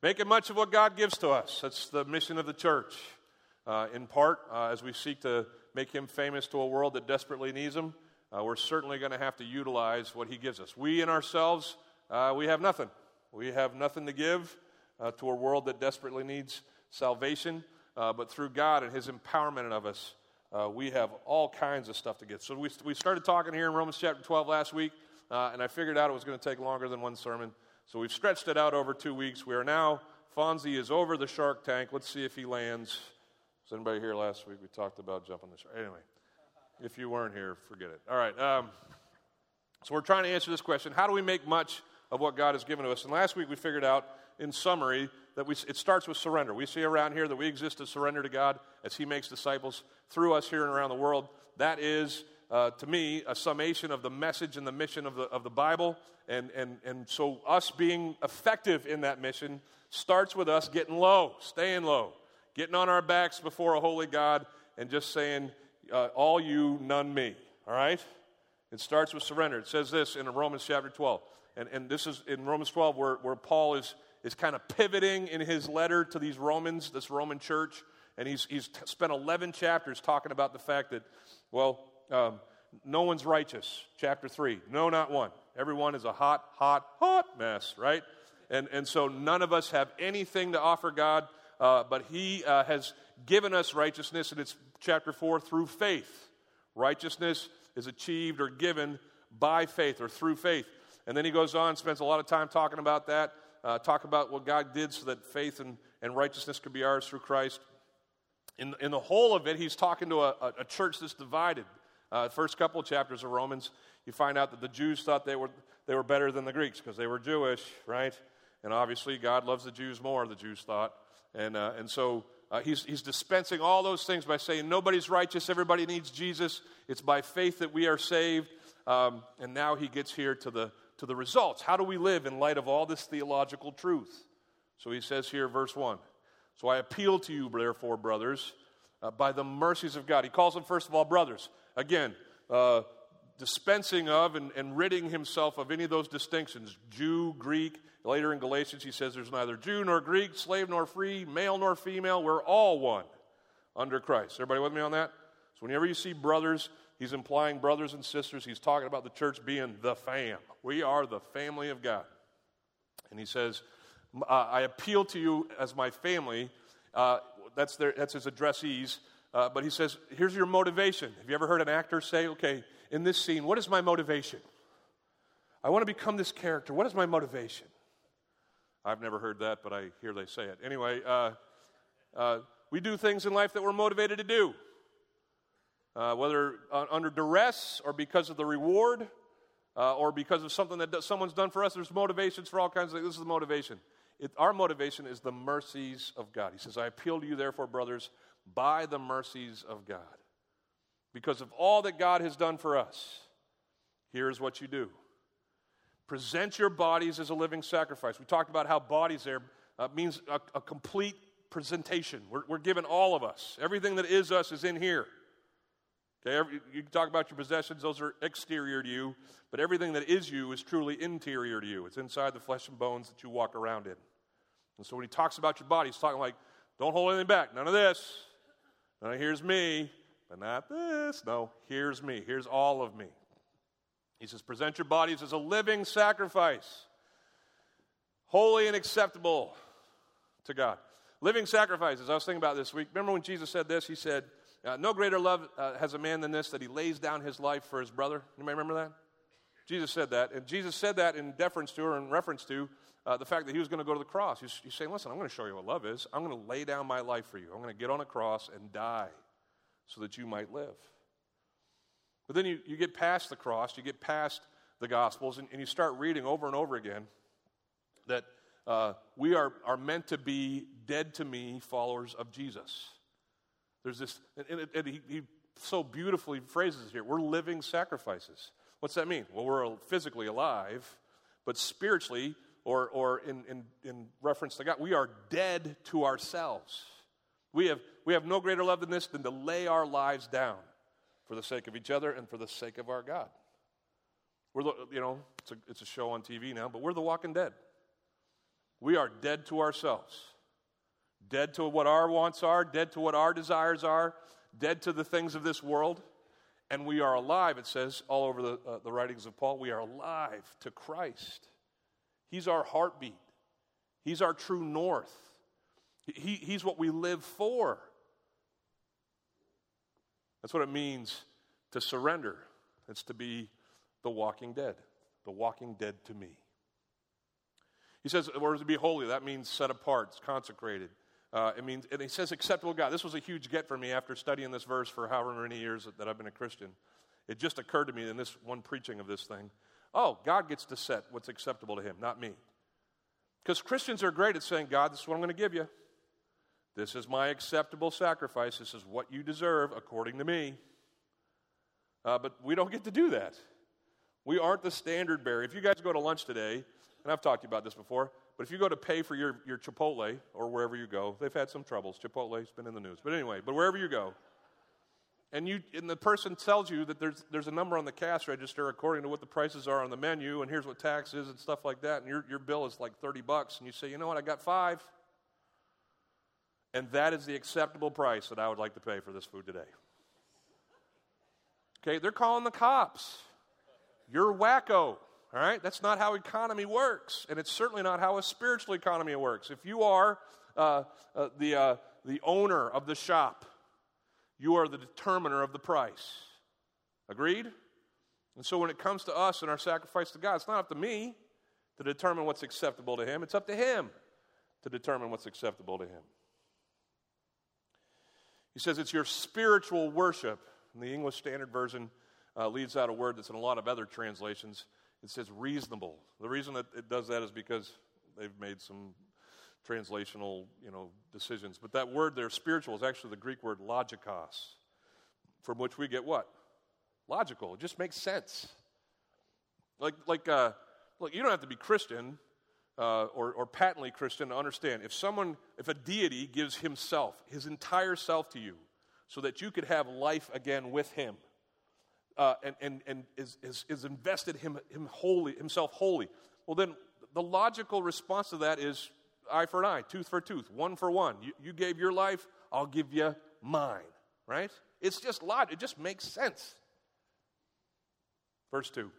Making much of what God gives to us. That's the mission of the church. Uh, in part, uh, as we seek to make Him famous to a world that desperately needs Him, uh, we're certainly going to have to utilize what He gives us. We in ourselves, uh, we have nothing. We have nothing to give uh, to a world that desperately needs salvation. Uh, but through God and His empowerment of us, we have all kinds of stuff to get. So we, we started talking here in Romans chapter 12 last week, and I figured out it was going to take longer than one sermon. So we've stretched it out over two weeks. We are now, Fonzie is over the shark tank. Let's see if he lands. Was anybody here last week? We talked about jumping the shark. Anyway, if you weren't here, forget it. All right. Um, so we're trying to answer this question How do we make much of what God has given to us? And last week we figured out, in summary, that we, it starts with surrender. We see around here that we exist to surrender to God as He makes disciples through us here and around the world. That is uh, to me, a summation of the message and the mission of the, of the Bible. And, and, and so, us being effective in that mission starts with us getting low, staying low, getting on our backs before a holy God, and just saying, uh, All you, none me. All right? It starts with surrender. It says this in Romans chapter 12. And, and this is in Romans 12 where, where Paul is, is kind of pivoting in his letter to these Romans, this Roman church. And he's, he's spent 11 chapters talking about the fact that, well, um, no one's righteous, chapter 3. No, not one. Everyone is a hot, hot, hot mess, right? And, and so none of us have anything to offer God, uh, but He uh, has given us righteousness, and it's chapter 4 through faith. Righteousness is achieved or given by faith or through faith. And then he goes on, spends a lot of time talking about that, uh, talk about what God did so that faith and, and righteousness could be ours through Christ. In, in the whole of it, he's talking to a, a church that's divided. Uh, first couple chapters of Romans, you find out that the Jews thought they were, they were better than the Greeks because they were Jewish, right? And obviously, God loves the Jews more, the Jews thought. And, uh, and so uh, he's, he's dispensing all those things by saying nobody's righteous, everybody needs Jesus. It's by faith that we are saved. Um, and now he gets here to the, to the results. How do we live in light of all this theological truth? So he says here, verse 1 So I appeal to you, therefore, brothers, uh, by the mercies of God. He calls them, first of all, brothers. Again, uh, dispensing of and, and ridding himself of any of those distinctions Jew, Greek. Later in Galatians, he says there's neither Jew nor Greek, slave nor free, male nor female. We're all one under Christ. Everybody with me on that? So, whenever you see brothers, he's implying brothers and sisters. He's talking about the church being the fam. We are the family of God. And he says, uh, I appeal to you as my family. Uh, that's, their, that's his addressees. Uh, but he says, here's your motivation. Have you ever heard an actor say, okay, in this scene, what is my motivation? I want to become this character. What is my motivation? I've never heard that, but I hear they say it. Anyway, uh, uh, we do things in life that we're motivated to do, uh, whether under duress or because of the reward uh, or because of something that someone's done for us. There's motivations for all kinds of things. This is the motivation. It, our motivation is the mercies of God. He says, I appeal to you, therefore, brothers, by the mercies of God. Because of all that God has done for us, here's what you do present your bodies as a living sacrifice. We talked about how bodies there uh, means a, a, complete presentation. We're, we're given all of us. Everything that is us is in here. Okay, every, you can talk about your possessions, those are exterior to you, but everything that is you is truly interior to you. It's inside the flesh and bones that you walk around in. And so when he talks about your body, he's talking like, don't hold anything back. None of this. Now, here's me, but not this. No, here's me. Here's all of me. He says, present your bodies as a living sacrifice, holy and acceptable to God. Living sacrifices. I was thinking about this week. Remember when Jesus said this? He said, uh, No greater love uh, has a man than this, that he lays down his life for his brother. Anybody remember that? Jesus said that. And Jesus said that in deference to or in reference to uh, the fact that he was going to go to the cross. He's, he's saying, listen, I'm going to show you what love is. I'm going to lay down my life for you. I'm going to get on a cross and die so that you might live. But then you, you get past the cross, you get past the Gospels, and, and you start reading over and over again that uh, we are, are meant to be dead to me followers of Jesus. There's this, and, and, and he, he so beautifully phrases it here we're living sacrifices. What's that mean? Well, we're physically alive, but spiritually, or, or in, in, in reference to God, we are dead to ourselves. We have, we have no greater love than this than to lay our lives down for the sake of each other and for the sake of our God. We're the, you know, it's a, it's a show on TV now, but we're the walking dead. We are dead to ourselves, dead to what our wants are, dead to what our desires are, dead to the things of this world. And we are alive, it says all over the, uh, the writings of Paul, we are alive to Christ. He's our heartbeat, He's our true north. He, he's what we live for. That's what it means to surrender. It's to be the walking dead, the walking dead to me. He says, or to be holy, that means set apart, it's consecrated. Uh, it means, and he says acceptable God. This was a huge get for me after studying this verse for however many years that I've been a Christian. It just occurred to me in this one preaching of this thing. Oh, God gets to set what's acceptable to him, not me. Because Christians are great at saying, God, this is what I'm going to give you. This is my acceptable sacrifice. This is what you deserve according to me. Uh, but we don't get to do that. We aren't the standard bearer. If you guys go to lunch today, and I've talked to you about this before, but if you go to pay for your, your Chipotle or wherever you go, they've had some troubles. Chipotle's been in the news. But anyway, but wherever you go, and, you, and the person tells you that there's, there's a number on the cash register according to what the prices are on the menu, and here's what tax is and stuff like that, and your, your bill is like 30 bucks, and you say, you know what, I got five. And that is the acceptable price that I would like to pay for this food today. Okay, they're calling the cops. You're wacko. All right? That's not how economy works. And it's certainly not how a spiritual economy works. If you are uh, uh, the, uh, the owner of the shop, you are the determiner of the price. Agreed? And so when it comes to us and our sacrifice to God, it's not up to me to determine what's acceptable to Him, it's up to Him to determine what's acceptable to Him. He says it's your spiritual worship. And the English Standard Version uh, leaves out a word that's in a lot of other translations. It says reasonable. The reason that it does that is because they've made some translational, you know, decisions. But that word there, spiritual, is actually the Greek word logikos, from which we get what? Logical. It just makes sense. Like, like, uh, look, you don't have to be Christian uh, or, or patently Christian to understand. If someone, if a deity gives himself, his entire self to you, so that you could have life again with him, uh, and, and, and is, is, is invested him, him wholly, himself wholly, well, then the logical response to that is eye for an eye, tooth for tooth, one for one. You, you gave your life, I'll give you mine, right? It's just logic, it just makes sense. Verse 2.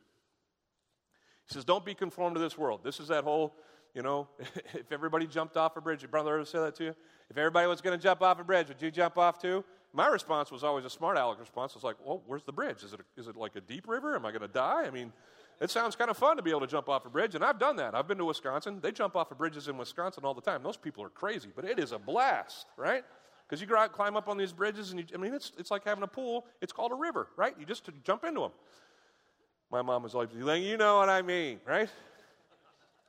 He says, Don't be conformed to this world. This is that whole, you know, if everybody jumped off a bridge, your brother ever say that to you? If everybody was going to jump off a bridge, would you jump off too? My response was always a smart aleck response. It's like, well, where's the bridge? Is it, a, is it like a deep river? Am I going to die? I mean, it sounds kind of fun to be able to jump off a bridge, and I've done that. I've been to Wisconsin. They jump off of bridges in Wisconsin all the time. Those people are crazy, but it is a blast, right? Because you go out, climb up on these bridges, and you, I mean, it's, it's like having a pool. It's called a river, right? You just jump into them. My mom was like, you know what I mean, right?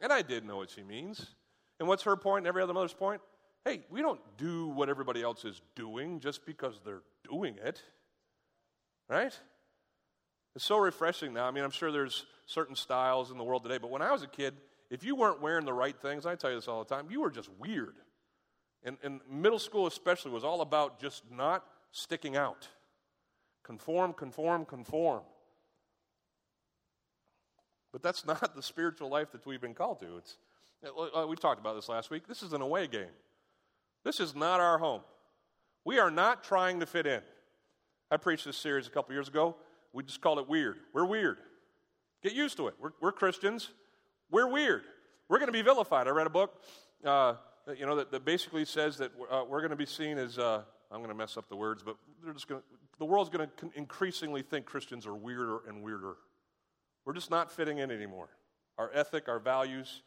And I did know what she means. And what's her point and every other mother's point? Hey, we don't do what everybody else is doing just because they're doing it, right? It's so refreshing now. I mean, I'm sure there's certain styles in the world today, but when I was a kid, if you weren't wearing the right things, I tell you this all the time, you were just weird. And, and middle school, especially, was all about just not sticking out. Conform, conform, conform. But that's not the spiritual life that we've been called to. It's, uh, we talked about this last week. This is an away game. This is not our home. We are not trying to fit in. I preached this series a couple years ago. We just call it weird. We're weird. Get used to it. We're, we're Christians. We're weird. We're going to be vilified. I read a book, uh, you know, that, that, basically says that uh, we're going to be seen as, uh, I'm going to mess up the words, but they're just going the world's going to increasingly think Christians are weirder and weirder. We're just not fitting in anymore. Our ethic, our values,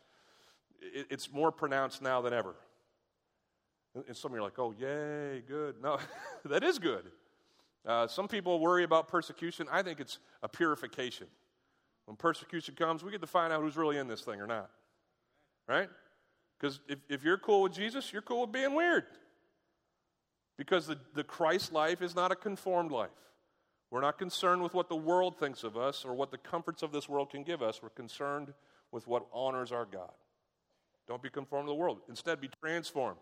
it, it's more pronounced now than ever. And some of you are like, oh, yay, good. No, that is good. Uh, some people worry about persecution. I think it's a purification. When persecution comes, we get to find out who's really in this thing or not. Right? Because if, if you're cool with Jesus, you're cool with being weird. Because the, the Christ life is not a conformed life. We're not concerned with what the world thinks of us or what the comforts of this world can give us. We're concerned with what honors our God. Don't be conformed to the world. Instead, be transformed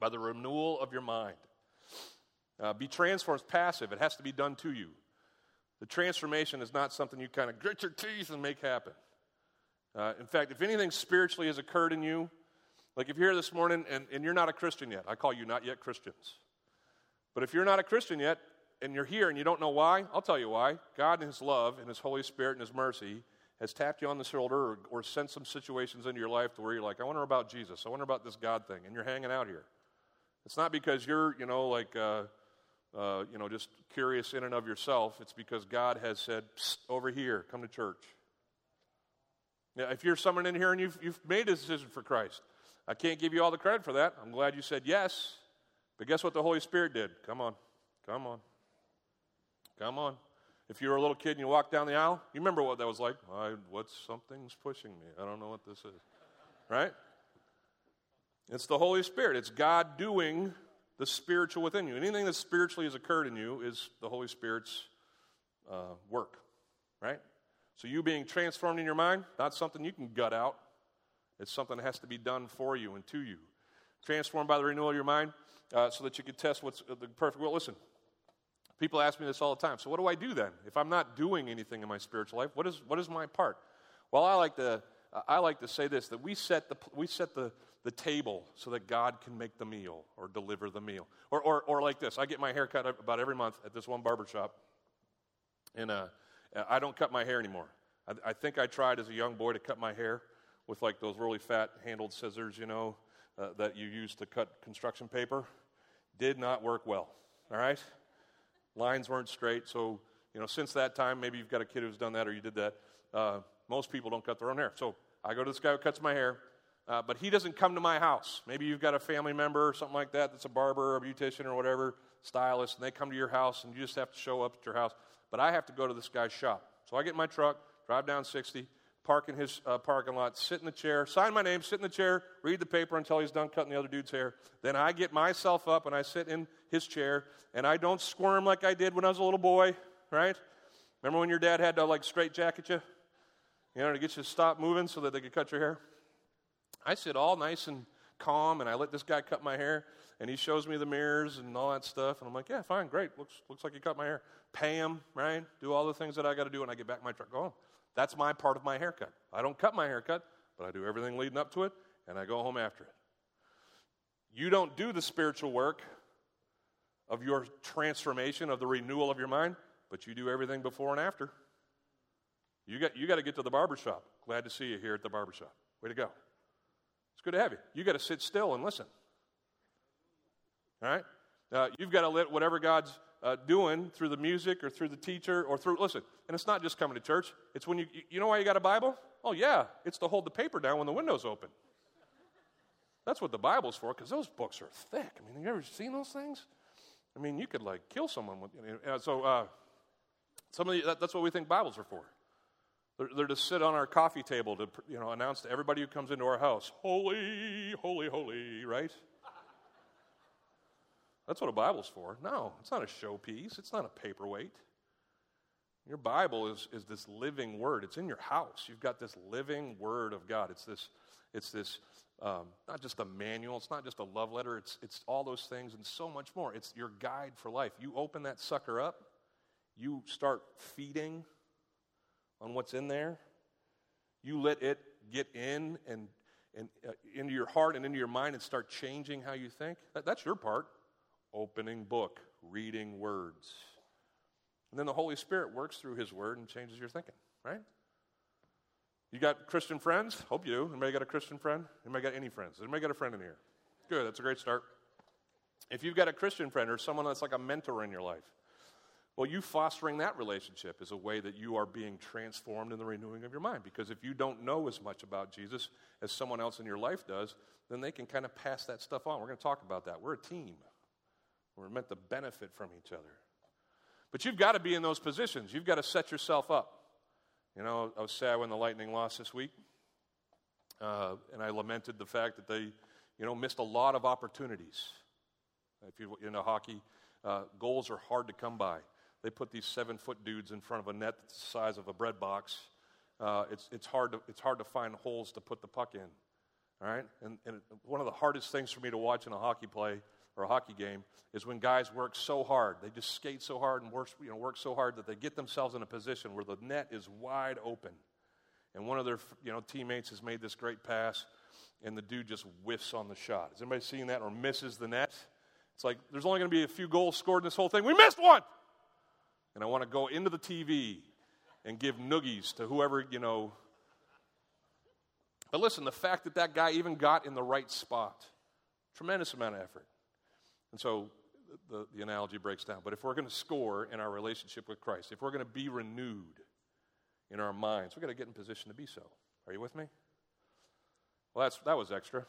by the renewal of your mind. Uh, be transformed is passive, it has to be done to you. The transformation is not something you kind of grit your teeth and make happen. Uh, in fact, if anything spiritually has occurred in you, like if you're here this morning and, and you're not a Christian yet, I call you not yet Christians. But if you're not a Christian yet and you're here and you don't know why, I'll tell you why. God, in His love and His Holy Spirit and His mercy, has tapped you on the shoulder or, or sent some situations into your life to where you're like, I wonder about Jesus. I wonder about this God thing. And you're hanging out here. It's not because you're, you know, like, uh, uh, you know, just curious in and of yourself. It's because God has said, over here, come to church. Now, if you're someone in here and you've, you've made a decision for Christ, I can't give you all the credit for that. I'm glad you said yes. But guess what the Holy Spirit did? Come on. Come on. Come on. If you were a little kid and you walked down the aisle, you remember what that was like? I, what's something's pushing me? I don't know what this is. Right? It's the Holy Spirit. It's God doing the spiritual within you. Anything that spiritually has occurred in you is the Holy Spirit's uh, work. Right? So you being transformed in your mind, not something you can gut out. It's something that has to be done for you and to you. Transformed by the renewal of your mind uh, so that you can test what's the perfect will. Listen, people ask me this all the time. So what do I do then? If I'm not doing anything in my spiritual life, what is, what is my part? Well, I like to, I like to say this, that we set, the, we set the, the table so that God can make the meal or deliver the meal. Or, or, or like this, I get my hair cut about every month at this one barber shop. And uh, I don't cut my hair anymore. I, I think I tried as a young boy to cut my hair with like those really fat handled scissors, you know, uh, that you use to cut construction paper. Did not work well, all right? Lines weren't straight. So, you know, since that time, maybe you've got a kid who's done that or you did that. Uh, most people don't cut their own hair. So I go to this guy who cuts my hair, uh, but he doesn't come to my house. Maybe you've got a family member or something like that that's a barber or a beautician or whatever, stylist, and they come to your house and you just have to show up at your house. But I have to go to this guy's shop. So I get in my truck, drive down 60, park in his uh, parking lot, sit in the chair, sign my name, sit in the chair, read the paper until he's done cutting the other dude's hair. Then I get myself up and I sit in his chair and I don't squirm like I did when I was a little boy, right? Remember when your dad had to like straight jacket you? You know, to get you to stop moving so that they could cut your hair? I sit all nice and calm and I let this guy cut my hair and he shows me the mirrors and all that stuff and I'm like, yeah, fine, great. Looks, looks like you cut my hair. Pay him, right? Do all the things that I got to do when I get back in my truck. Go home. That's my part of my haircut. I don't cut my haircut, but I do everything leading up to it, and I go home after it. You don't do the spiritual work of your transformation, of the renewal of your mind, but you do everything before and after. You got, you got to get to the barbershop. Glad to see you here at the barbershop. Way to go. Good to have you. You got to sit still and listen. All right? Uh, you've got to let whatever God's uh, doing through the music or through the teacher or through, listen, and it's not just coming to church. It's when you, you know why you got a Bible? Oh, yeah, it's to hold the paper down when the window's open. That's what the Bible's for, because those books are thick. I mean, have you ever seen those things? I mean, you could like kill someone with. You know, so, uh, some of the, that, that's what we think Bibles are for. They're, they're to sit on our coffee table to, you know, announce to everybody who comes into our house, "Holy, holy, holy!" Right? That's what a Bible's for. No, it's not a showpiece, it's not a paperweight. Your Bible is, is this living word. It's in your house. You've got this living word of God. It's this, it's this um, not just a manual, it's not just a love letter, it's, it's all those things and so much more. It's your guide for life. You open that sucker up, you start feeding on what's in there, you let it get in and, and uh, into your heart and into your mind and start changing how you think. That, that's your part opening book, reading words. And then the Holy Spirit works through His Word and changes your thinking, right? You got Christian friends? Hope you do. Anybody got a Christian friend? Anybody got any friends? Anybody got a friend in here? Good, that's a great start. If you've got a Christian friend or someone that's like a mentor in your life, well, you fostering that relationship is a way that you are being transformed in the renewing of your mind. Because if you don't know as much about Jesus as someone else in your life does, then they can kind of pass that stuff on. We're going to talk about that. We're a team. We're meant to benefit from each other. But you've got to be in those positions. You've got to set yourself up. You know, I was sad when the Lightning lost this week, uh, and I lamented the fact that they, you know, missed a lot of opportunities. If you're in hockey, uh, goals are hard to come by. They put these seven-foot dudes in front of a net that's the size of a bread box. Uh, it's, it's, hard to, it's hard to find holes to put the puck in. All right? And, and one of the hardest things for me to watch in a hockey play or a hockey game is when guys work so hard. They just skate so hard and work, you know, work so hard that they get themselves in a position where the net is wide open. and one of their you know, teammates has made this great pass, and the dude just whiffs on the shot. Has anybody seen that or misses the net? It's like there's only going to be a few goals scored in this whole thing. We missed one! And I want to go into the TV and give noogies to whoever, you know. But listen, the fact that that guy even got in the right spot, tremendous amount of effort. And so the, the analogy breaks down. But if we're going to score in our relationship with Christ, if we're going to be renewed in our minds, we've got to get in position to be so. Are you with me? Well, that's, that was extra.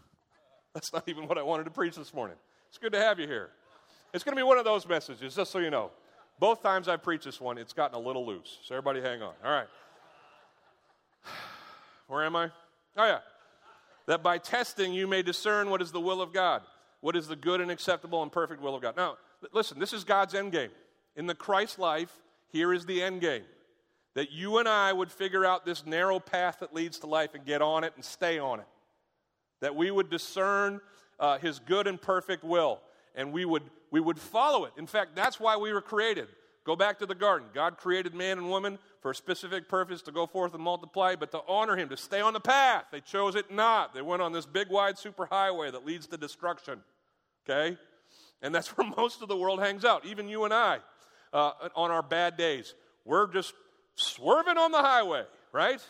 That's not even what I wanted to preach this morning. It's good to have you here. It's going to be one of those messages, just so you know. Both times I preach this one, it's gotten a little loose. So everybody hang on. All right. Where am I? Oh, yeah. That by testing you may discern what is the will of God, what is the good and acceptable and perfect will of God. Now, listen, this is God's end game. In the Christ life, here is the end game that you and I would figure out this narrow path that leads to life and get on it and stay on it. That we would discern uh, His good and perfect will and we would, we would follow it. In fact, that's why we were created. Go back to the garden. God created man and woman for a specific purpose to go forth and multiply, but to honor Him, to stay on the path. They chose it not. They went on this big, wide superhighway that leads to destruction. Okay? And that's where most of the world hangs out, even you and I, uh, on our bad days. We're just swerving on the highway, right?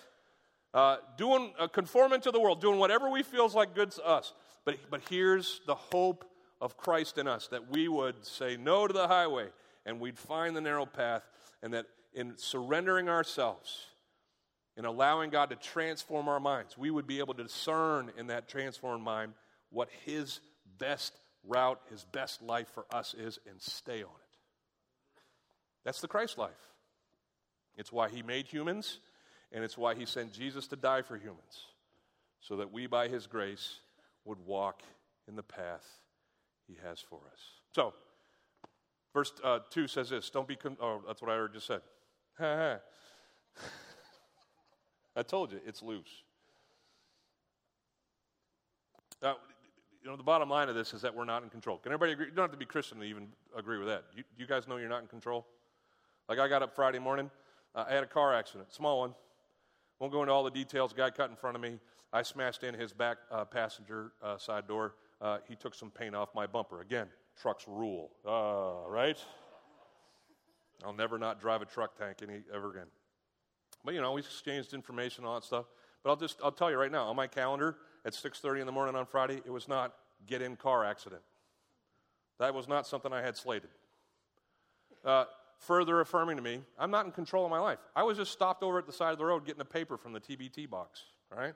Uh, doing, uh, conforming to the world, doing whatever we feels like good to us. But, but here's the hope of Christ in us, that we would say no to the highway and we'd find the narrow path, and that in surrendering ourselves, in allowing God to transform our minds, we would be able to discern in that transformed mind what His best route, His best life for us is, and stay on it. That's the Christ life. It's why He made humans, and it's why He sent Jesus to die for humans, so that we, by His grace, would walk in the path he has for us. So, verse uh, 2 says this Don't be, con- oh, that's what I just said. I told you, it's loose. Now, you know, the bottom line of this is that we're not in control. Can everybody agree? You don't have to be Christian to even agree with that. You, you guys know you're not in control? Like, I got up Friday morning, uh, I had a car accident, small one. Won't go into all the details. Guy cut in front of me. I smashed in his back uh, passenger uh, side door uh, he took some paint off my bumper. Again, trucks rule, uh, right? I'll never not drive a truck tank any ever again. But you know, we exchanged information, all that stuff. But I'll just I'll tell you right now, on my calendar at 6:30 in the morning on Friday, it was not get in car accident. That was not something I had slated. Uh, further affirming to me, I'm not in control of my life. I was just stopped over at the side of the road getting a paper from the TBT box, right?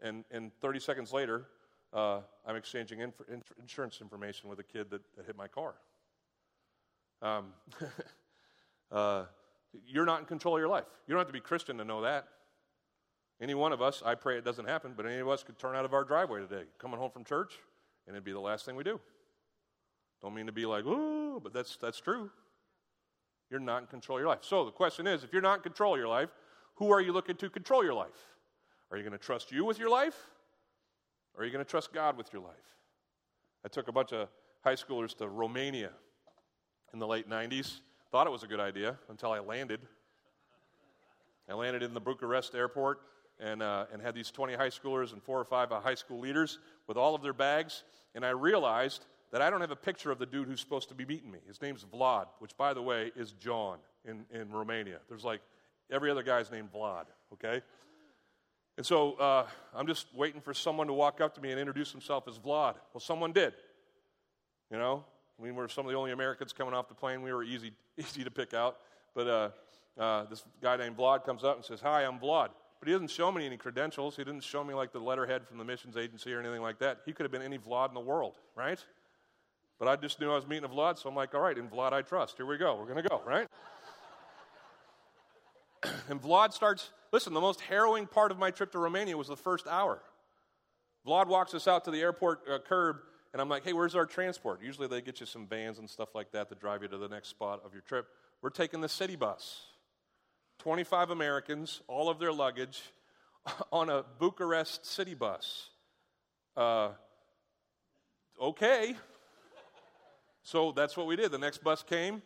And, and 30 seconds later, uh, I'm exchanging inf- insurance information with a kid that, that hit my car. Um, uh, you're not in control of your life. You don't have to be Christian to know that. Any one of us, I pray it doesn't happen, but any of us could turn out of our driveway today, coming home from church, and it'd be the last thing we do. Don't mean to be like, oh, but that's, that's true. You're not in control of your life. So the question is if you're not in control of your life, who are you looking to control your life? Are you going to trust you with your life? Or are you going to trust God with your life? I took a bunch of high schoolers to Romania in the late 90s. Thought it was a good idea until I landed. I landed in the Bucharest airport and, uh, and had these 20 high schoolers and four or five uh, high school leaders with all of their bags. And I realized that I don't have a picture of the dude who's supposed to be meeting me. His name's Vlad, which, by the way, is John in, in Romania. There's like every other guy's named Vlad, okay? And so uh, I'm just waiting for someone to walk up to me and introduce himself as Vlad. Well, someone did. You know, we were some of the only Americans coming off the plane. We were easy, easy to pick out. But uh, uh, this guy named Vlad comes up and says, Hi, I'm Vlad. But he doesn't show me any credentials. He didn't show me like the letterhead from the missions agency or anything like that. He could have been any Vlad in the world, right? But I just knew I was meeting a Vlad, so I'm like, all right, in Vlad I trust. Here we go. We're going to go, right? And Vlad starts Listen, the most harrowing part of my trip to Romania was the first hour. Vlad walks us out to the airport uh, curb, and I'm like, hey, where's our transport? Usually they get you some vans and stuff like that to drive you to the next spot of your trip. We're taking the city bus. 25 Americans, all of their luggage, on a Bucharest city bus. Uh, okay. So that's what we did. The next bus came,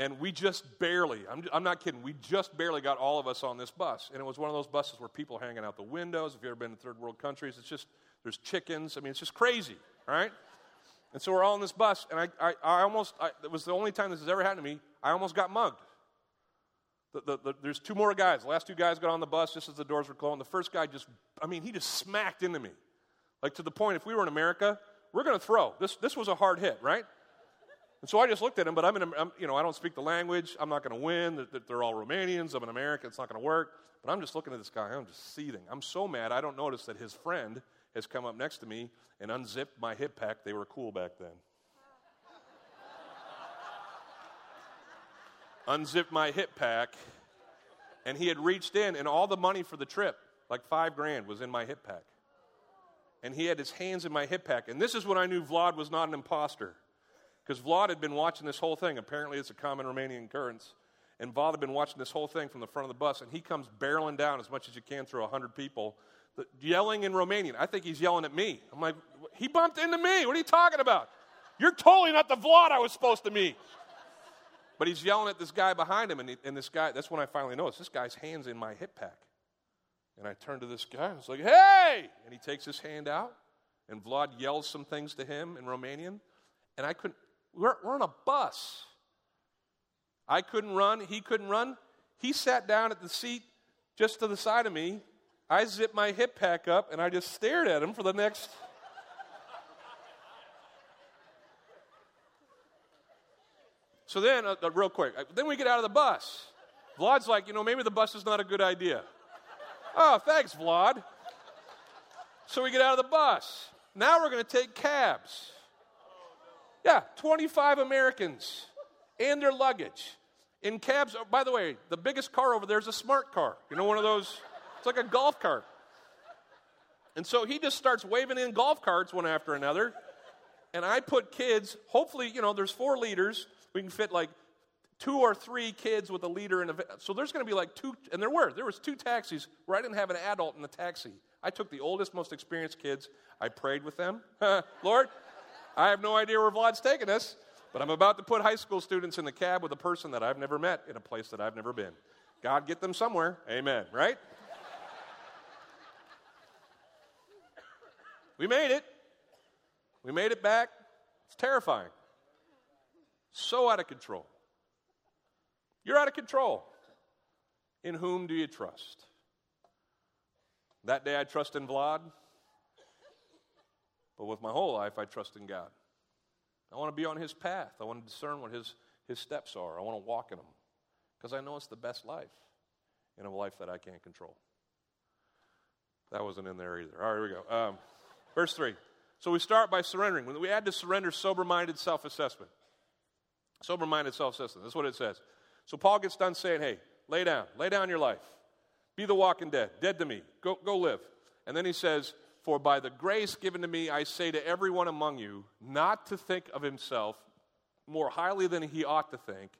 And we just barely, I'm, I'm not kidding, we just barely got all of us on this bus. And it was one of those buses where people are hanging out the windows. If you've ever been in third world countries, it's just, there's chickens. I mean, it's just crazy, right? And so we're all on this bus, and I, I, I almost, I, it was the only time this has ever happened to me, I almost got mugged. The, the, the, there's two more guys. The last two guys got on the bus just as the doors were closing. The first guy just, I mean, he just smacked into me. Like to the point, if we were in America, we're going to throw. This, this was a hard hit, right? And so I just looked at him, but I'm, in, I'm you know, I don't speak the language. I'm not going to win. They're, they're all Romanians. I'm an American. It's not going to work. But I'm just looking at this guy. I'm just seething. I'm so mad. I don't notice that his friend has come up next to me and unzipped my hip pack. They were cool back then. unzipped my hip pack, and he had reached in, and all the money for the trip, like five grand, was in my hip pack. And he had his hands in my hip pack. And this is when I knew Vlad was not an imposter. Because Vlad had been watching this whole thing. Apparently, it's a common Romanian occurrence. And Vlad had been watching this whole thing from the front of the bus, and he comes barreling down as much as you can through 100 people, yelling in Romanian. I think he's yelling at me. I'm like, he bumped into me. What are you talking about? You're totally not the Vlad I was supposed to meet. But he's yelling at this guy behind him, and, he, and this guy, that's when I finally noticed this guy's hand's in my hip pack. And I turned to this guy, and I was like, hey! And he takes his hand out, and Vlad yells some things to him in Romanian. And I couldn't, we're, we're on a bus. I couldn't run, he couldn't run. He sat down at the seat just to the side of me. I zipped my hip pack up, and I just stared at him for the next. So then, uh, uh, real quick, uh, then we get out of the bus. Vlad's like, you know, maybe the bus is not a good idea. oh, thanks, Vlad. So we get out of the bus. Now we're going to take cabs. Yeah, 25 Americans and their luggage in cabs. Oh, by the way, the biggest car over there is a smart car. You know, one of those, it's like a golf cart. And so he just starts waving in golf carts one after another. And I put kids, hopefully, you know, there's four leaders we can fit like two or three kids with a leader in a so there's going to be like two and there were there was two taxis where i didn't have an adult in the taxi i took the oldest most experienced kids i prayed with them lord i have no idea where vlad's taking us but i'm about to put high school students in the cab with a person that i've never met in a place that i've never been. God get them somewhere. Amen right? We made it. We made it back. It's terrifying. So out of control. You're out of control. In whom do you trust? That day I trust in Vlad, but with my whole life I trust in God. I want to be on his path. I want to discern what his, his steps are. I want to walk in them because I know it's the best life in a life that I can't control. That wasn't in there either. All right, here we go. Um, verse 3. So we start by surrendering. When we add to surrender sober minded self assessment. Sober minded self assessment. That's what it says. So Paul gets done saying, hey, lay down, lay down your life. Be the walking dead, dead to me. Go, go live. And then he says, For by the grace given to me, I say to everyone among you, not to think of himself more highly than he ought to think,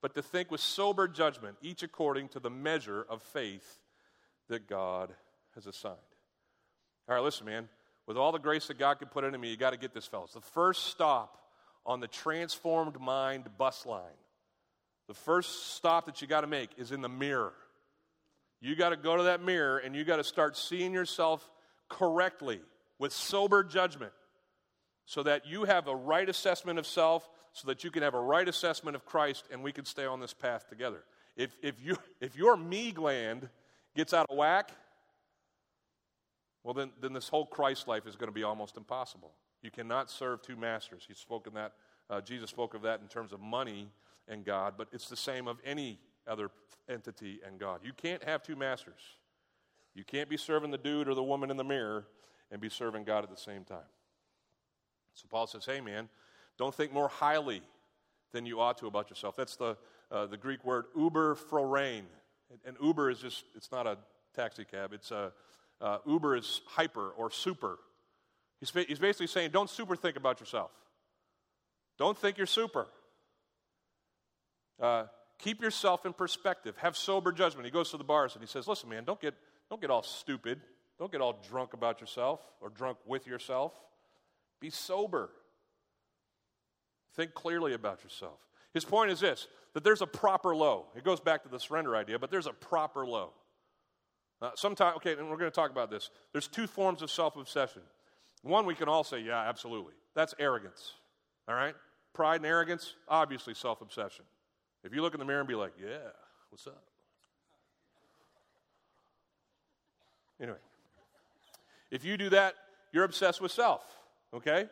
but to think with sober judgment, each according to the measure of faith that God has assigned. All right, listen, man. With all the grace that God can put into me, you got to get this, fellas. The first stop on the transformed mind bus line. The first stop that you got to make is in the mirror. You got to go to that mirror and you got to start seeing yourself correctly with sober judgment so that you have a right assessment of self, so that you can have a right assessment of Christ, and we can stay on this path together. If, if, you, if your me gland gets out of whack, well, then, then this whole Christ life is going to be almost impossible. You cannot serve two masters. He's spoken that. Uh, Jesus spoke of that in terms of money and God, but it's the same of any other entity and God. You can't have two masters. You can't be serving the dude or the woman in the mirror and be serving God at the same time. So Paul says, "Hey, man, don't think more highly than you ought to about yourself." That's the uh, the Greek word Uber phronein, and Uber is just—it's not a taxi cab. It's a uh, Uber is hyper or super. He's, he's basically saying, don't super think about yourself. Don't think you're super. Uh, keep yourself in perspective. Have sober judgment. He goes to the bars and he says, listen, man, don't get, don't get all stupid. Don't get all drunk about yourself or drunk with yourself. Be sober. Think clearly about yourself. His point is this that there's a proper low. It goes back to the surrender idea, but there's a proper low. Uh, sometimes, okay, and we're going to talk about this. There's two forms of self obsession. One, we can all say, yeah, absolutely. That's arrogance. All right? Pride and arrogance, obviously self obsession. If you look in the mirror and be like, yeah, what's up? Anyway, if you do that, you're obsessed with self, okay?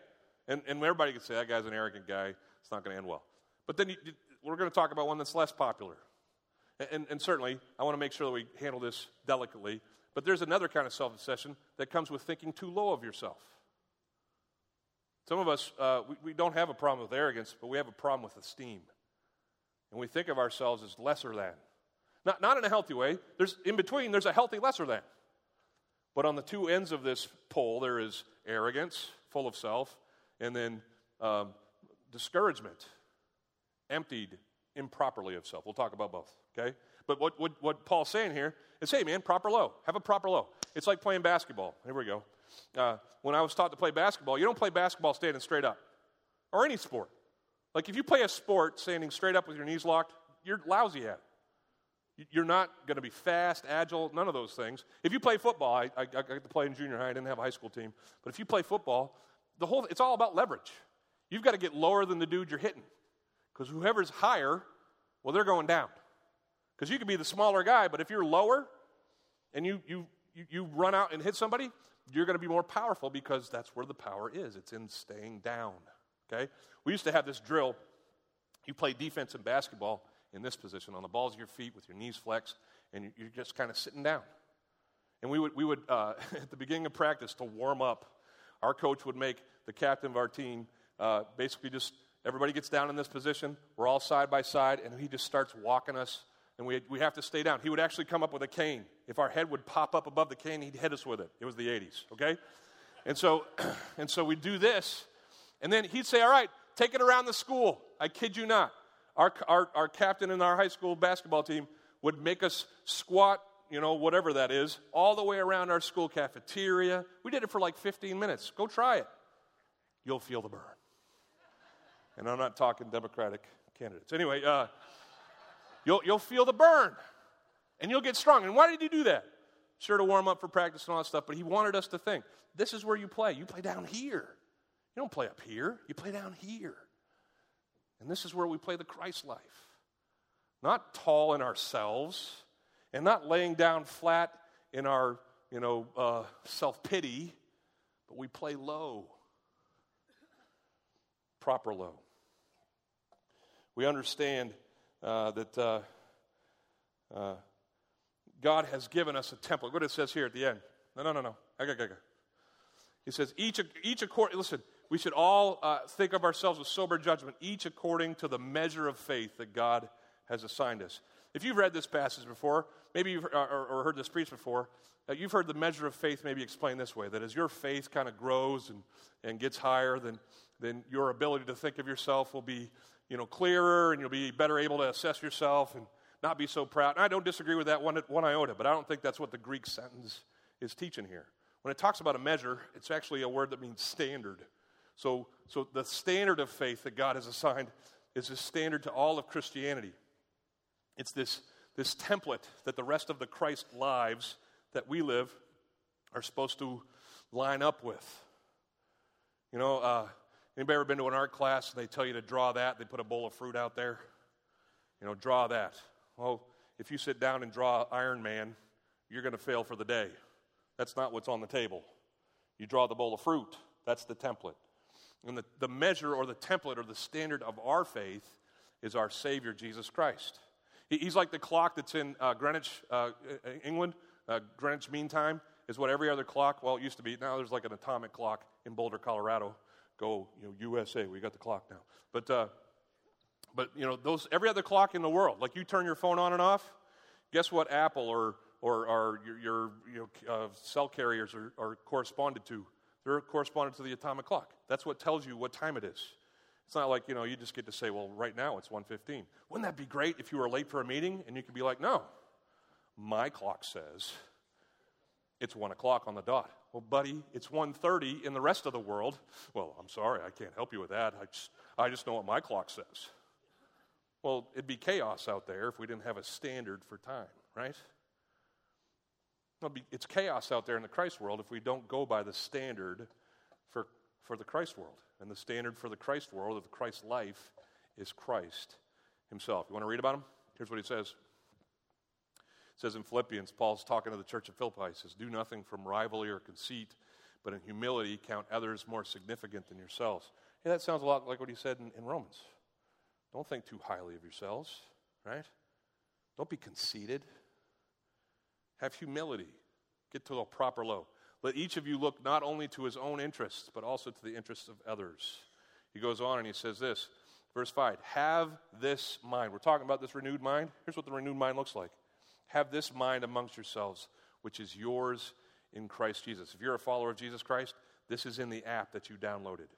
And, and everybody can say, that guy's an arrogant guy. It's not going to end well. But then you, we're going to talk about one that's less popular. And, and certainly, I want to make sure that we handle this delicately. But there's another kind of self obsession that comes with thinking too low of yourself. Some of us, uh, we, we don't have a problem with arrogance, but we have a problem with esteem. And we think of ourselves as lesser than. Not, not in a healthy way. There's, in between, there's a healthy lesser than. But on the two ends of this pole, there is arrogance, full of self, and then um, discouragement, emptied improperly of self. We'll talk about both, okay? But what, what, what Paul's saying here is hey, man, proper low. Have a proper low. It's like playing basketball. Here we go. Uh, when I was taught to play basketball, you don't play basketball standing straight up, or any sport. Like if you play a sport standing straight up with your knees locked, you're lousy at it. You're not going to be fast, agile, none of those things. If you play football, I, I, I got to play in junior high. I didn't have a high school team. But if you play football, the whole, it's all about leverage. You've got to get lower than the dude you're hitting. Because whoever's higher, well, they're going down. Because you can be the smaller guy, but if you're lower and you, you, you run out and hit somebody, you're going to be more powerful because that's where the power is. It's in staying down. Okay? We used to have this drill. You play defense in basketball in this position, on the balls of your feet with your knees flexed, and you're just kind of sitting down. And we would, we would uh, at the beginning of practice, to warm up, our coach would make the captain of our team uh, basically just everybody gets down in this position. We're all side by side, and he just starts walking us, and we, we have to stay down. He would actually come up with a cane. If our head would pop up above the cane, he'd hit us with it. It was the 80s, okay? And so, and so we do this, and then he'd say, All right, take it around the school. I kid you not. Our, our, our captain in our high school basketball team would make us squat you know, whatever that is, all the way around our school cafeteria. We did it for like 15 minutes. Go try it. You'll feel the burn. And I'm not talking Democratic candidates. Anyway, uh, you'll, you'll feel the burn and you'll get strong. And why did he do that? Sure to warm up for practice and all that stuff, but he wanted us to think this is where you play. You play down here. You don't play up here, you play down here. And this is where we play the Christ life. Not tall in ourselves and not laying down flat in our, you know, uh, self pity, but we play low, proper low. We understand uh, that uh, uh, God has given us a template. What it says here at the end. No, no, no, no. I got, I got. He says, each, each according, listen, we should all uh, think of ourselves with sober judgment, each according to the measure of faith that God has assigned us. If you've read this passage before, maybe you've or, or heard this preached before, uh, you've heard the measure of faith maybe explained this way that as your faith kind of grows and, and gets higher, then, then your ability to think of yourself will be you know, clearer and you'll be better able to assess yourself and not be so proud. And I don't disagree with that one, one iota, but I don't think that's what the Greek sentence is teaching here. When it talks about a measure, it's actually a word that means standard. So, so the standard of faith that God has assigned is a standard to all of Christianity. It's this, this template that the rest of the Christ lives that we live are supposed to line up with. You know, uh, anybody ever been to an art class and they tell you to draw that? They put a bowl of fruit out there. You know, draw that. Well, if you sit down and draw Iron Man, you're going to fail for the day. That's not what's on the table. You draw the bowl of fruit, that's the template. And the, the measure or the template or the standard of our faith is our Savior, Jesus Christ. He's like the clock that's in uh, Greenwich, uh, England. Uh, Greenwich Mean Time is what every other clock, well, it used to be. Now there's like an atomic clock in Boulder, Colorado. Go, you know, USA, we got the clock now. But, uh, but you know, those, every other clock in the world, like you turn your phone on and off, guess what Apple or, or, or your, your you know, uh, cell carriers are, are corresponded to? They're corresponded to the atomic clock. That's what tells you what time it is. It's not like, you know, you just get to say, well, right now it's 1.15. Wouldn't that be great if you were late for a meeting and you could be like, no, my clock says it's 1 o'clock on the dot. Well, buddy, it's 1.30 in the rest of the world. Well, I'm sorry, I can't help you with that. I just, I just know what my clock says. Well, it'd be chaos out there if we didn't have a standard for time, right? It's chaos out there in the Christ world if we don't go by the standard for, for the Christ world. And the standard for the Christ world, of the Christ life, is Christ himself. You want to read about him? Here's what he says. It says in Philippians, Paul's talking to the church of Philippi. He says, Do nothing from rivalry or conceit, but in humility count others more significant than yourselves. Hey, that sounds a lot like what he said in, in Romans. Don't think too highly of yourselves, right? Don't be conceited. Have humility. Get to a proper low. Let each of you look not only to his own interests, but also to the interests of others. He goes on and he says this, verse 5 Have this mind. We're talking about this renewed mind. Here's what the renewed mind looks like Have this mind amongst yourselves, which is yours in Christ Jesus. If you're a follower of Jesus Christ, this is in the app that you downloaded.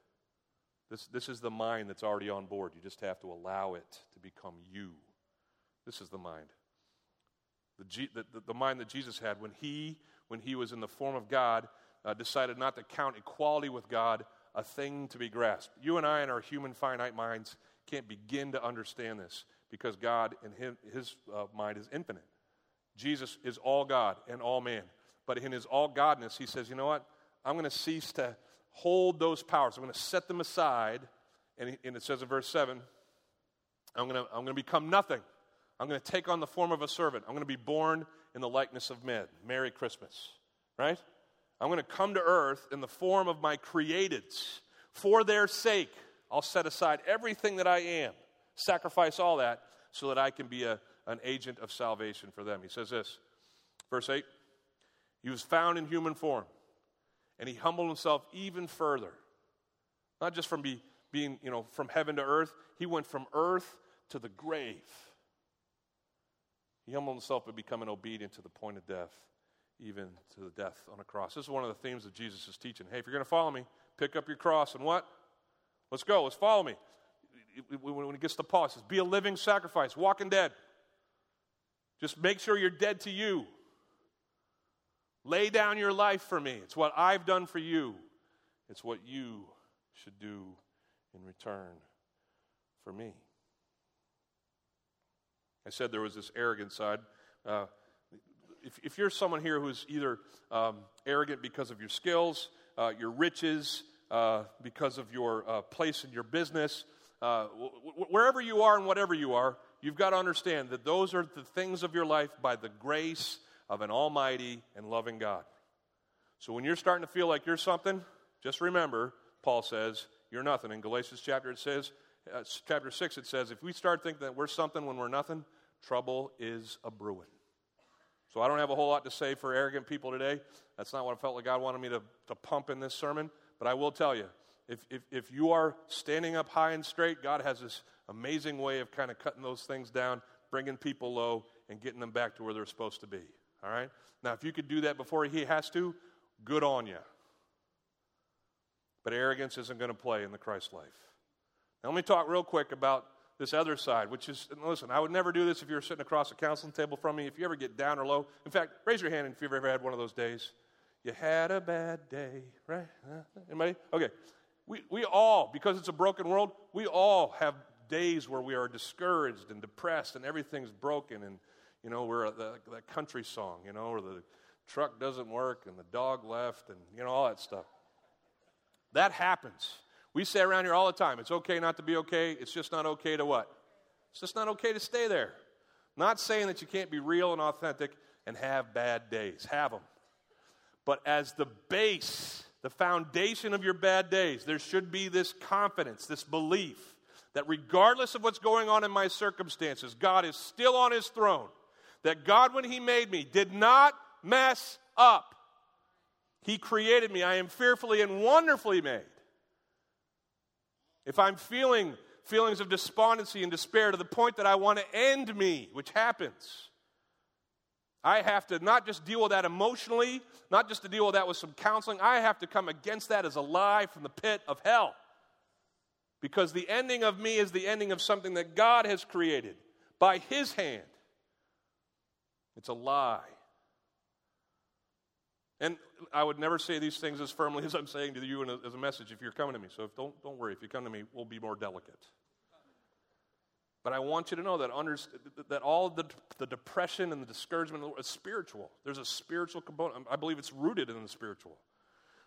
This, this is the mind that's already on board. You just have to allow it to become you. This is the mind. The, the, the mind that Jesus had when he, when he was in the form of God, uh, decided not to count equality with God a thing to be grasped. You and I, in our human finite minds, can't begin to understand this because God, in his, his uh, mind, is infinite. Jesus is all God and all man. But in his all Godness, he says, you know what? I'm going to cease to hold those powers. I'm going to set them aside. And, he, and it says in verse 7 I'm going, I'm going to become nothing. I'm going to take on the form of a servant. I'm going to be born in the likeness of men. Merry Christmas, right? I'm going to come to earth in the form of my createds. For their sake, I'll set aside everything that I am, sacrifice all that, so that I can be a, an agent of salvation for them. He says this, verse 8 He was found in human form, and he humbled himself even further. Not just from be, being, you know, from heaven to earth, he went from earth to the grave. He humbled himself by becoming obedient to the point of death, even to the death on a cross. This is one of the themes of Jesus' teaching. Hey, if you're going to follow me, pick up your cross and what? Let's go. Let's follow me. When it gets to Paul, says, Be a living sacrifice, walking dead. Just make sure you're dead to you. Lay down your life for me. It's what I've done for you, it's what you should do in return for me. I said there was this arrogant side. Uh, if, if, you're someone here who's either um, arrogant because of your skills, uh, your riches, uh, because of your uh, place in your business, uh, w- w- wherever you are and whatever you are, you've got to understand that those are the things of your life by the grace of an almighty and loving God. So when you're starting to feel like you're something, just remember, Paul says, you're nothing. In Galatians chapter it says, uh, chapter 6 it says, if we start thinking that we're something when we're nothing, trouble is a brewing. So I don't have a whole lot to say for arrogant people today. That's not what I felt like God wanted me to, to pump in this sermon. But I will tell you, if, if, if you are standing up high and straight, God has this amazing way of kind of cutting those things down, bringing people low, and getting them back to where they're supposed to be. All right? Now, if you could do that before He has to, good on you. But arrogance isn't going to play in the Christ life. Now, let me talk real quick about this other side, which is, listen, I would never do this if you were sitting across a counseling table from me. If you ever get down or low, in fact, raise your hand if you've ever had one of those days. You had a bad day, right? Anybody? Okay. We, we all, because it's a broken world, we all have days where we are discouraged and depressed and everything's broken and, you know, we're the, that country song, you know, where the truck doesn't work and the dog left and, you know, all that stuff. That happens. We say around here all the time it's okay not to be okay. It's just not okay to what? It's just not okay to stay there. Not saying that you can't be real and authentic and have bad days. Have them. But as the base, the foundation of your bad days, there should be this confidence, this belief that regardless of what's going on in my circumstances, God is still on his throne. That God, when he made me, did not mess up. He created me. I am fearfully and wonderfully made. If I'm feeling feelings of despondency and despair to the point that I want to end me, which happens, I have to not just deal with that emotionally, not just to deal with that with some counseling, I have to come against that as a lie from the pit of hell. Because the ending of me is the ending of something that God has created by His hand. It's a lie. And I would never say these things as firmly as I'm saying to you as a message if you're coming to me. So don't, don't worry. If you come to me, we'll be more delicate. But I want you to know that, under, that all the, the depression and the discouragement is spiritual. There's a spiritual component. I believe it's rooted in the spiritual,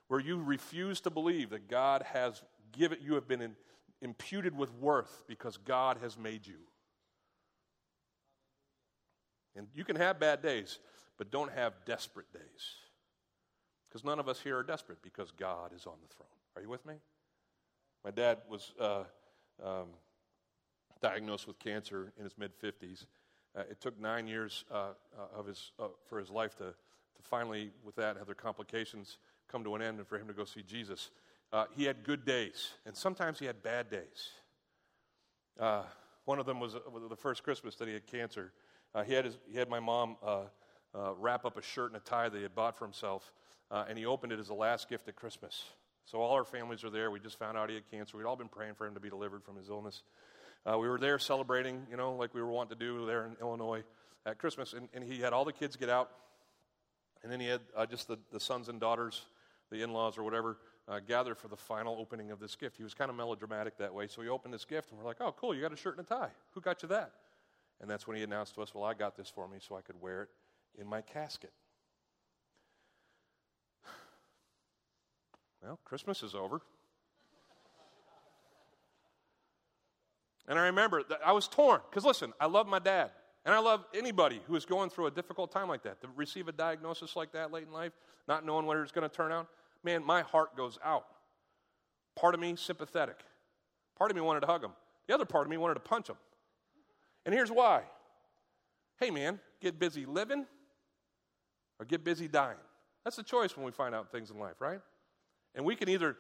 where you refuse to believe that God has given, you have been in, imputed with worth because God has made you. And you can have bad days, but don't have desperate days. Because none of us here are desperate because God is on the throne. Are you with me? My dad was uh, um, diagnosed with cancer in his mid 50s. Uh, it took nine years uh, uh, of his, uh, for his life to, to finally, with that, have their complications come to an end and for him to go see Jesus. Uh, he had good days, and sometimes he had bad days. one of them was the first Christmas that he had cancer. he, had his, he had my mom wrap up a shirt and a tie that he had bought for himself, and he opened it as a last gift at Christmas. So all our families are there. We just found out he had cancer. We'd all been praying for him to be delivered from his illness. Uh, we were there celebrating, you know, like we were wanting to do there in Illinois at Christmas. And, and he had all the kids get out. And then he had uh, just the, the sons and daughters, the in laws or whatever, uh, gather for the final opening of this gift. He was kind of melodramatic that way. So he opened this gift, and we're like, oh, cool, you got a shirt and a tie. Who got you that? And that's when he announced to us, well, I got this for me so I could wear it in my casket. Well, Christmas is over. And I remember that I was torn because listen, I love my dad. And I love anybody who is going through a difficult time like that, to receive a diagnosis like that late in life, not knowing where it's going to turn out. Man, my heart goes out. Part of me, sympathetic. Part of me wanted to hug him. The other part of me wanted to punch him. And here's why. Hey, man, get busy living or get busy dying. That's the choice when we find out things in life, right? And we can either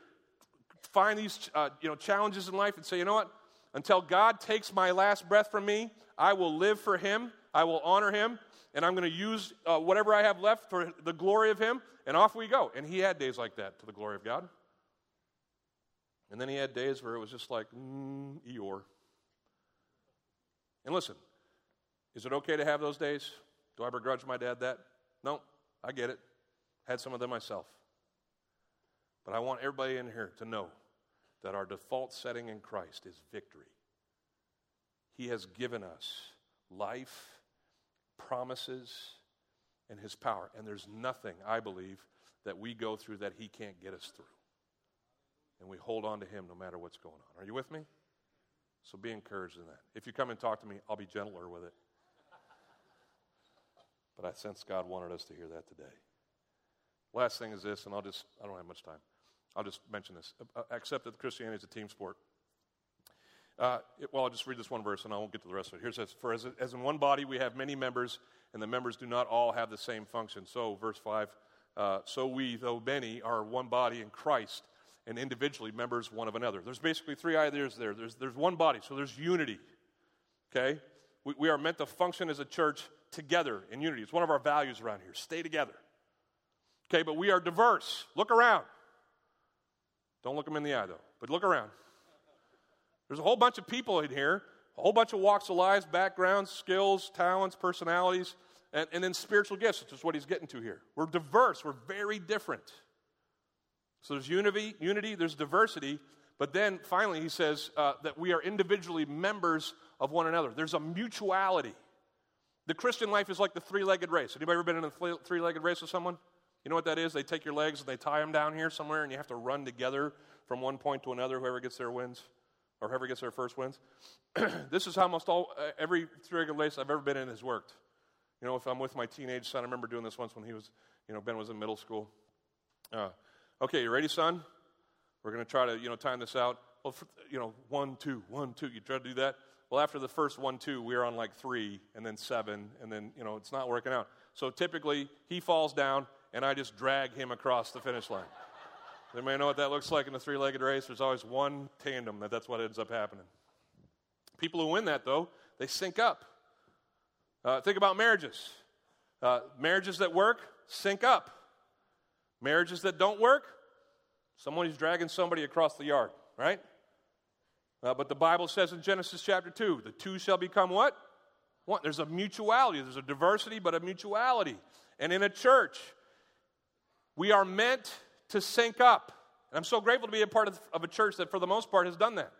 find these uh, you know, challenges in life and say, you know what? Until God takes my last breath from me, I will live for Him, I will honor Him, and I'm going to use uh, whatever I have left for the glory of Him, and off we go. And He had days like that to the glory of God. And then He had days where it was just like, mm, Eeyore. And listen, is it okay to have those days? Do I begrudge my dad that? No, I get it. Had some of them myself. But I want everybody in here to know that our default setting in Christ is victory. He has given us life, promises, and His power. And there's nothing, I believe, that we go through that He can't get us through. And we hold on to Him no matter what's going on. Are you with me? So be encouraged in that. If you come and talk to me, I'll be gentler with it. But I sense God wanted us to hear that today. Last thing is this, and I'll just, I don't have much time. I'll just mention this. Uh, accept that Christianity is a team sport. Uh, it, well, I'll just read this one verse and I won't get to the rest of it. Here it says, For as, as in one body we have many members, and the members do not all have the same function. So, verse 5, uh, so we, though many, are one body in Christ, and individually members one of another. There's basically three ideas there. There's, there's one body, so there's unity. Okay? We, we are meant to function as a church together in unity. It's one of our values around here. Stay together. Okay, but we are diverse. Look around. Don't look them in the eye, though, but look around. There's a whole bunch of people in here, a whole bunch of walks of lives, backgrounds, skills, talents, personalities, and, and then spiritual gifts, which is what he's getting to here. We're diverse, we're very different. So there's unity, unity there's diversity, but then finally he says uh, that we are individually members of one another. There's a mutuality. The Christian life is like the three legged race. Anybody ever been in a three legged race with someone? You know what that is? They take your legs and they tie them down here somewhere, and you have to run together from one point to another. Whoever gets there wins, or whoever gets there first wins. this is how almost all uh, every three-legged race I've ever been in has worked. You know, if I'm with my teenage son, I remember doing this once when he was, you know, Ben was in middle school. Uh, okay, you ready, son? We're going to try to, you know, time this out. Well, for, you know, one, two, one, two. You try to do that. Well, after the first one, two, we are on like three, and then seven, and then, you know, it's not working out. So typically, he falls down, and I just drag him across the finish line. Anybody know what that looks like in a three legged race? There's always one tandem that that's what ends up happening. People who win that, though, they sync up. Uh, think about marriages. Uh, marriages that work, sync up. Marriages that don't work, someone dragging somebody across the yard, right? Uh, but the Bible says in Genesis chapter 2, the two shall become what? One. There's a mutuality. There's a diversity, but a mutuality. And in a church, we are meant to sync up. And I'm so grateful to be a part of, of a church that, for the most part, has done that.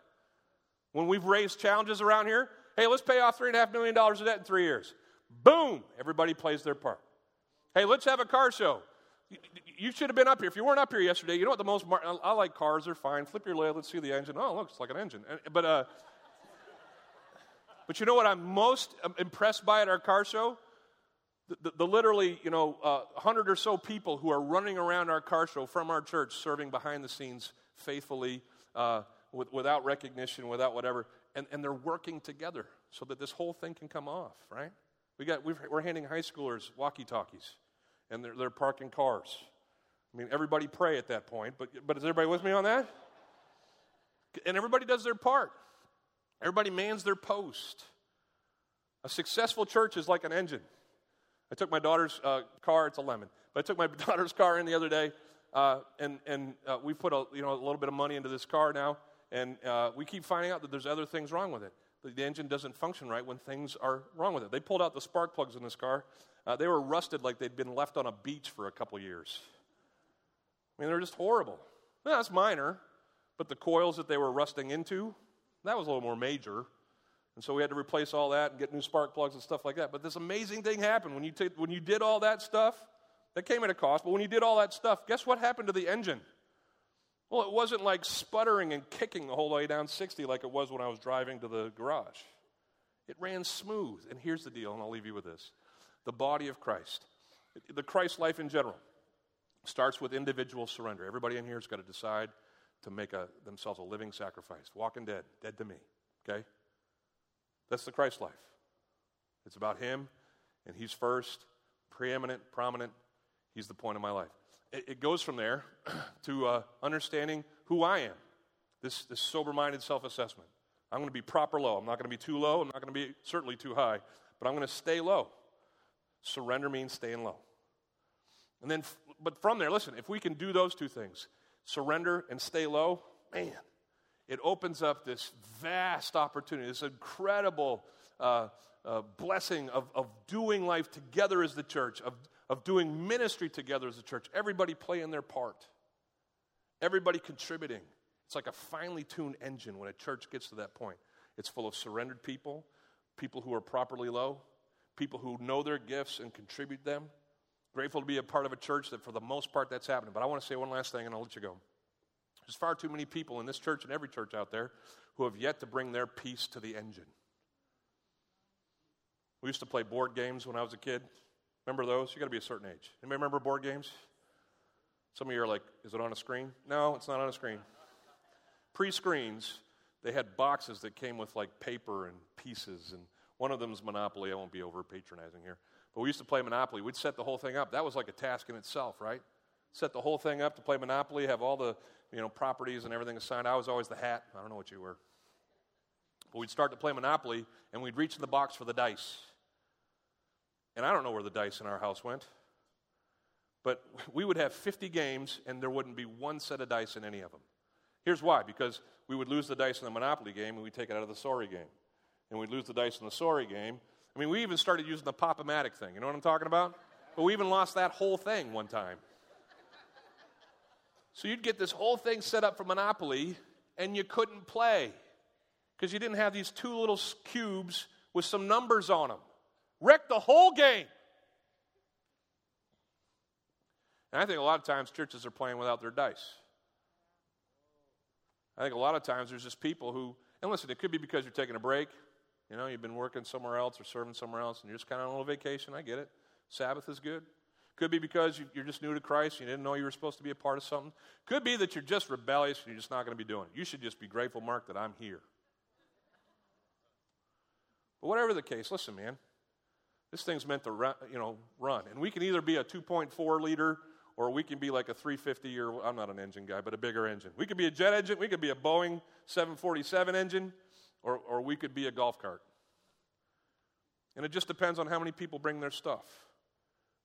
When we've raised challenges around here, Hey, let's pay off $3.5 million of debt in three years. Boom, everybody plays their part. Hey, let's have a car show. You should have been up here. If you weren't up here yesterday, you know what the most. Mar- I like cars; they're fine. Flip your lid. Let's see the engine. Oh, looks like an engine. But uh, but you know what I'm most um, impressed by at our car show? The, the, literally, you know, uh, hundred or so people who are running around our car show from our church, serving behind the scenes faithfully, uh, with, without recognition, without whatever, and, and they're working together so that this whole thing can come off. Right? We got we are handing high schoolers walkie talkies and they're, they're parking cars. I mean, everybody pray at that point, but, but is everybody with me on that? And everybody does their part. Everybody mans their post. A successful church is like an engine. I took my daughter's uh, car, it's a lemon, but I took my daughter's car in the other day, uh, and, and uh, we put a, you know, a little bit of money into this car now, and uh, we keep finding out that there's other things wrong with it. The, the engine doesn't function right when things are wrong with it. They pulled out the spark plugs in this car, uh, they were rusted like they'd been left on a beach for a couple years. I mean, they're just horrible. Well, that's minor, but the coils that they were rusting into, that was a little more major. And so we had to replace all that and get new spark plugs and stuff like that. But this amazing thing happened when you, t- when you did all that stuff. That came at a cost, but when you did all that stuff, guess what happened to the engine? Well, it wasn't like sputtering and kicking the whole way down 60 like it was when I was driving to the garage. It ran smooth. And here's the deal, and I'll leave you with this the body of Christ. The Christ life in general starts with individual surrender. Everybody in here has got to decide to make a, themselves a living sacrifice, walking dead, dead to me. Okay? That's the Christ life. It's about Him, and He's first, preeminent, prominent. He's the point of my life. It, it goes from there to uh, understanding who I am, this, this sober minded self assessment. I'm going to be proper low. I'm not going to be too low. I'm not going to be certainly too high, but I'm going to stay low. Surrender means staying low. And then, but from there, listen, if we can do those two things, surrender and stay low, man, it opens up this vast opportunity, this incredible uh, uh, blessing of, of doing life together as the church, of, of doing ministry together as a church. Everybody playing their part, everybody contributing. It's like a finely tuned engine when a church gets to that point. It's full of surrendered people, people who are properly low, people who know their gifts and contribute them. Grateful to be a part of a church that, for the most part, that's happening. But I want to say one last thing and I'll let you go. There's far too many people in this church and every church out there who have yet to bring their piece to the engine. We used to play board games when I was a kid. Remember those? You got to be a certain age. Anybody remember board games? Some of you are like, is it on a screen? No, it's not on a screen. Pre screens, they had boxes that came with like paper and pieces and one of them is Monopoly. I won't be over patronizing here. But we used to play Monopoly. We'd set the whole thing up. That was like a task in itself, right? Set the whole thing up to play Monopoly, have all the you know, properties and everything assigned. I was always the hat. I don't know what you were. But we'd start to play Monopoly, and we'd reach in the box for the dice. And I don't know where the dice in our house went. But we would have 50 games, and there wouldn't be one set of dice in any of them. Here's why because we would lose the dice in the Monopoly game, and we'd take it out of the sorry game and we'd lose the dice in the sorry game. I mean, we even started using the pop-o-matic thing. You know what I'm talking about? But we even lost that whole thing one time. So you'd get this whole thing set up for Monopoly, and you couldn't play because you didn't have these two little cubes with some numbers on them. Wrecked the whole game. And I think a lot of times churches are playing without their dice. I think a lot of times there's just people who, and listen, it could be because you're taking a break, you know, you've been working somewhere else or serving somewhere else, and you're just kind of on a little vacation. I get it. Sabbath is good. Could be because you're just new to Christ. You didn't know you were supposed to be a part of something. Could be that you're just rebellious and you're just not going to be doing it. You should just be grateful, Mark, that I'm here. But whatever the case, listen, man. This thing's meant to run, you know, run. And we can either be a 2.4 liter or we can be like a 350 or I'm not an engine guy, but a bigger engine. We could be a jet engine. We could be a Boeing 747 engine or, or we could be a golf cart. And it just depends on how many people bring their stuff,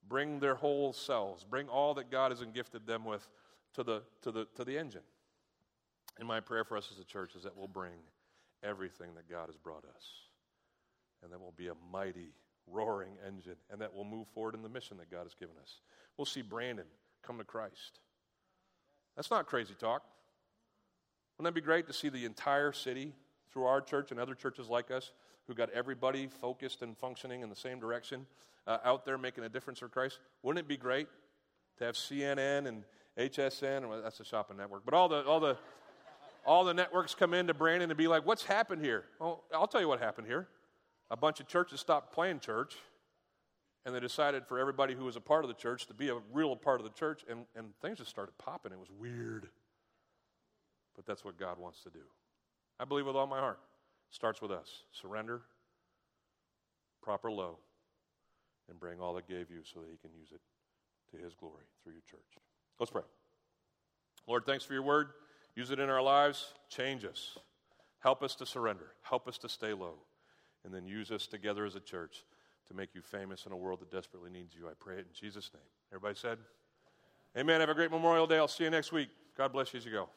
bring their whole selves, bring all that God has gifted them with to the, to the, to the engine. And my prayer for us as a church is that we'll bring everything that God has brought us, and that we'll be a mighty, roaring engine, and that we'll move forward in the mission that God has given us. We'll see Brandon come to Christ. That's not crazy talk. Wouldn't that be great to see the entire city through our church and other churches like us who got everybody focused and functioning in the same direction uh, out there making a difference for Christ? Wouldn't it be great to have CNN and HSN? Well, that's the shopping network. But all the, all the, all the networks come into Brandon and be like, what's happened here? Well, I'll tell you what happened here. A bunch of churches stopped playing church and they decided for everybody who was a part of the church to be a real part of the church, and, and things just started popping. It was weird. But that's what God wants to do. I believe with all my heart. It starts with us. Surrender, proper low, and bring all that gave you so that He can use it to His glory through your church. Let's pray. Lord, thanks for your word. Use it in our lives. Change us. Help us to surrender. Help us to stay low. And then use us together as a church to make you famous in a world that desperately needs you. I pray it in Jesus' name. Everybody said, Amen. Have a great Memorial Day. I'll see you next week. God bless you as you go.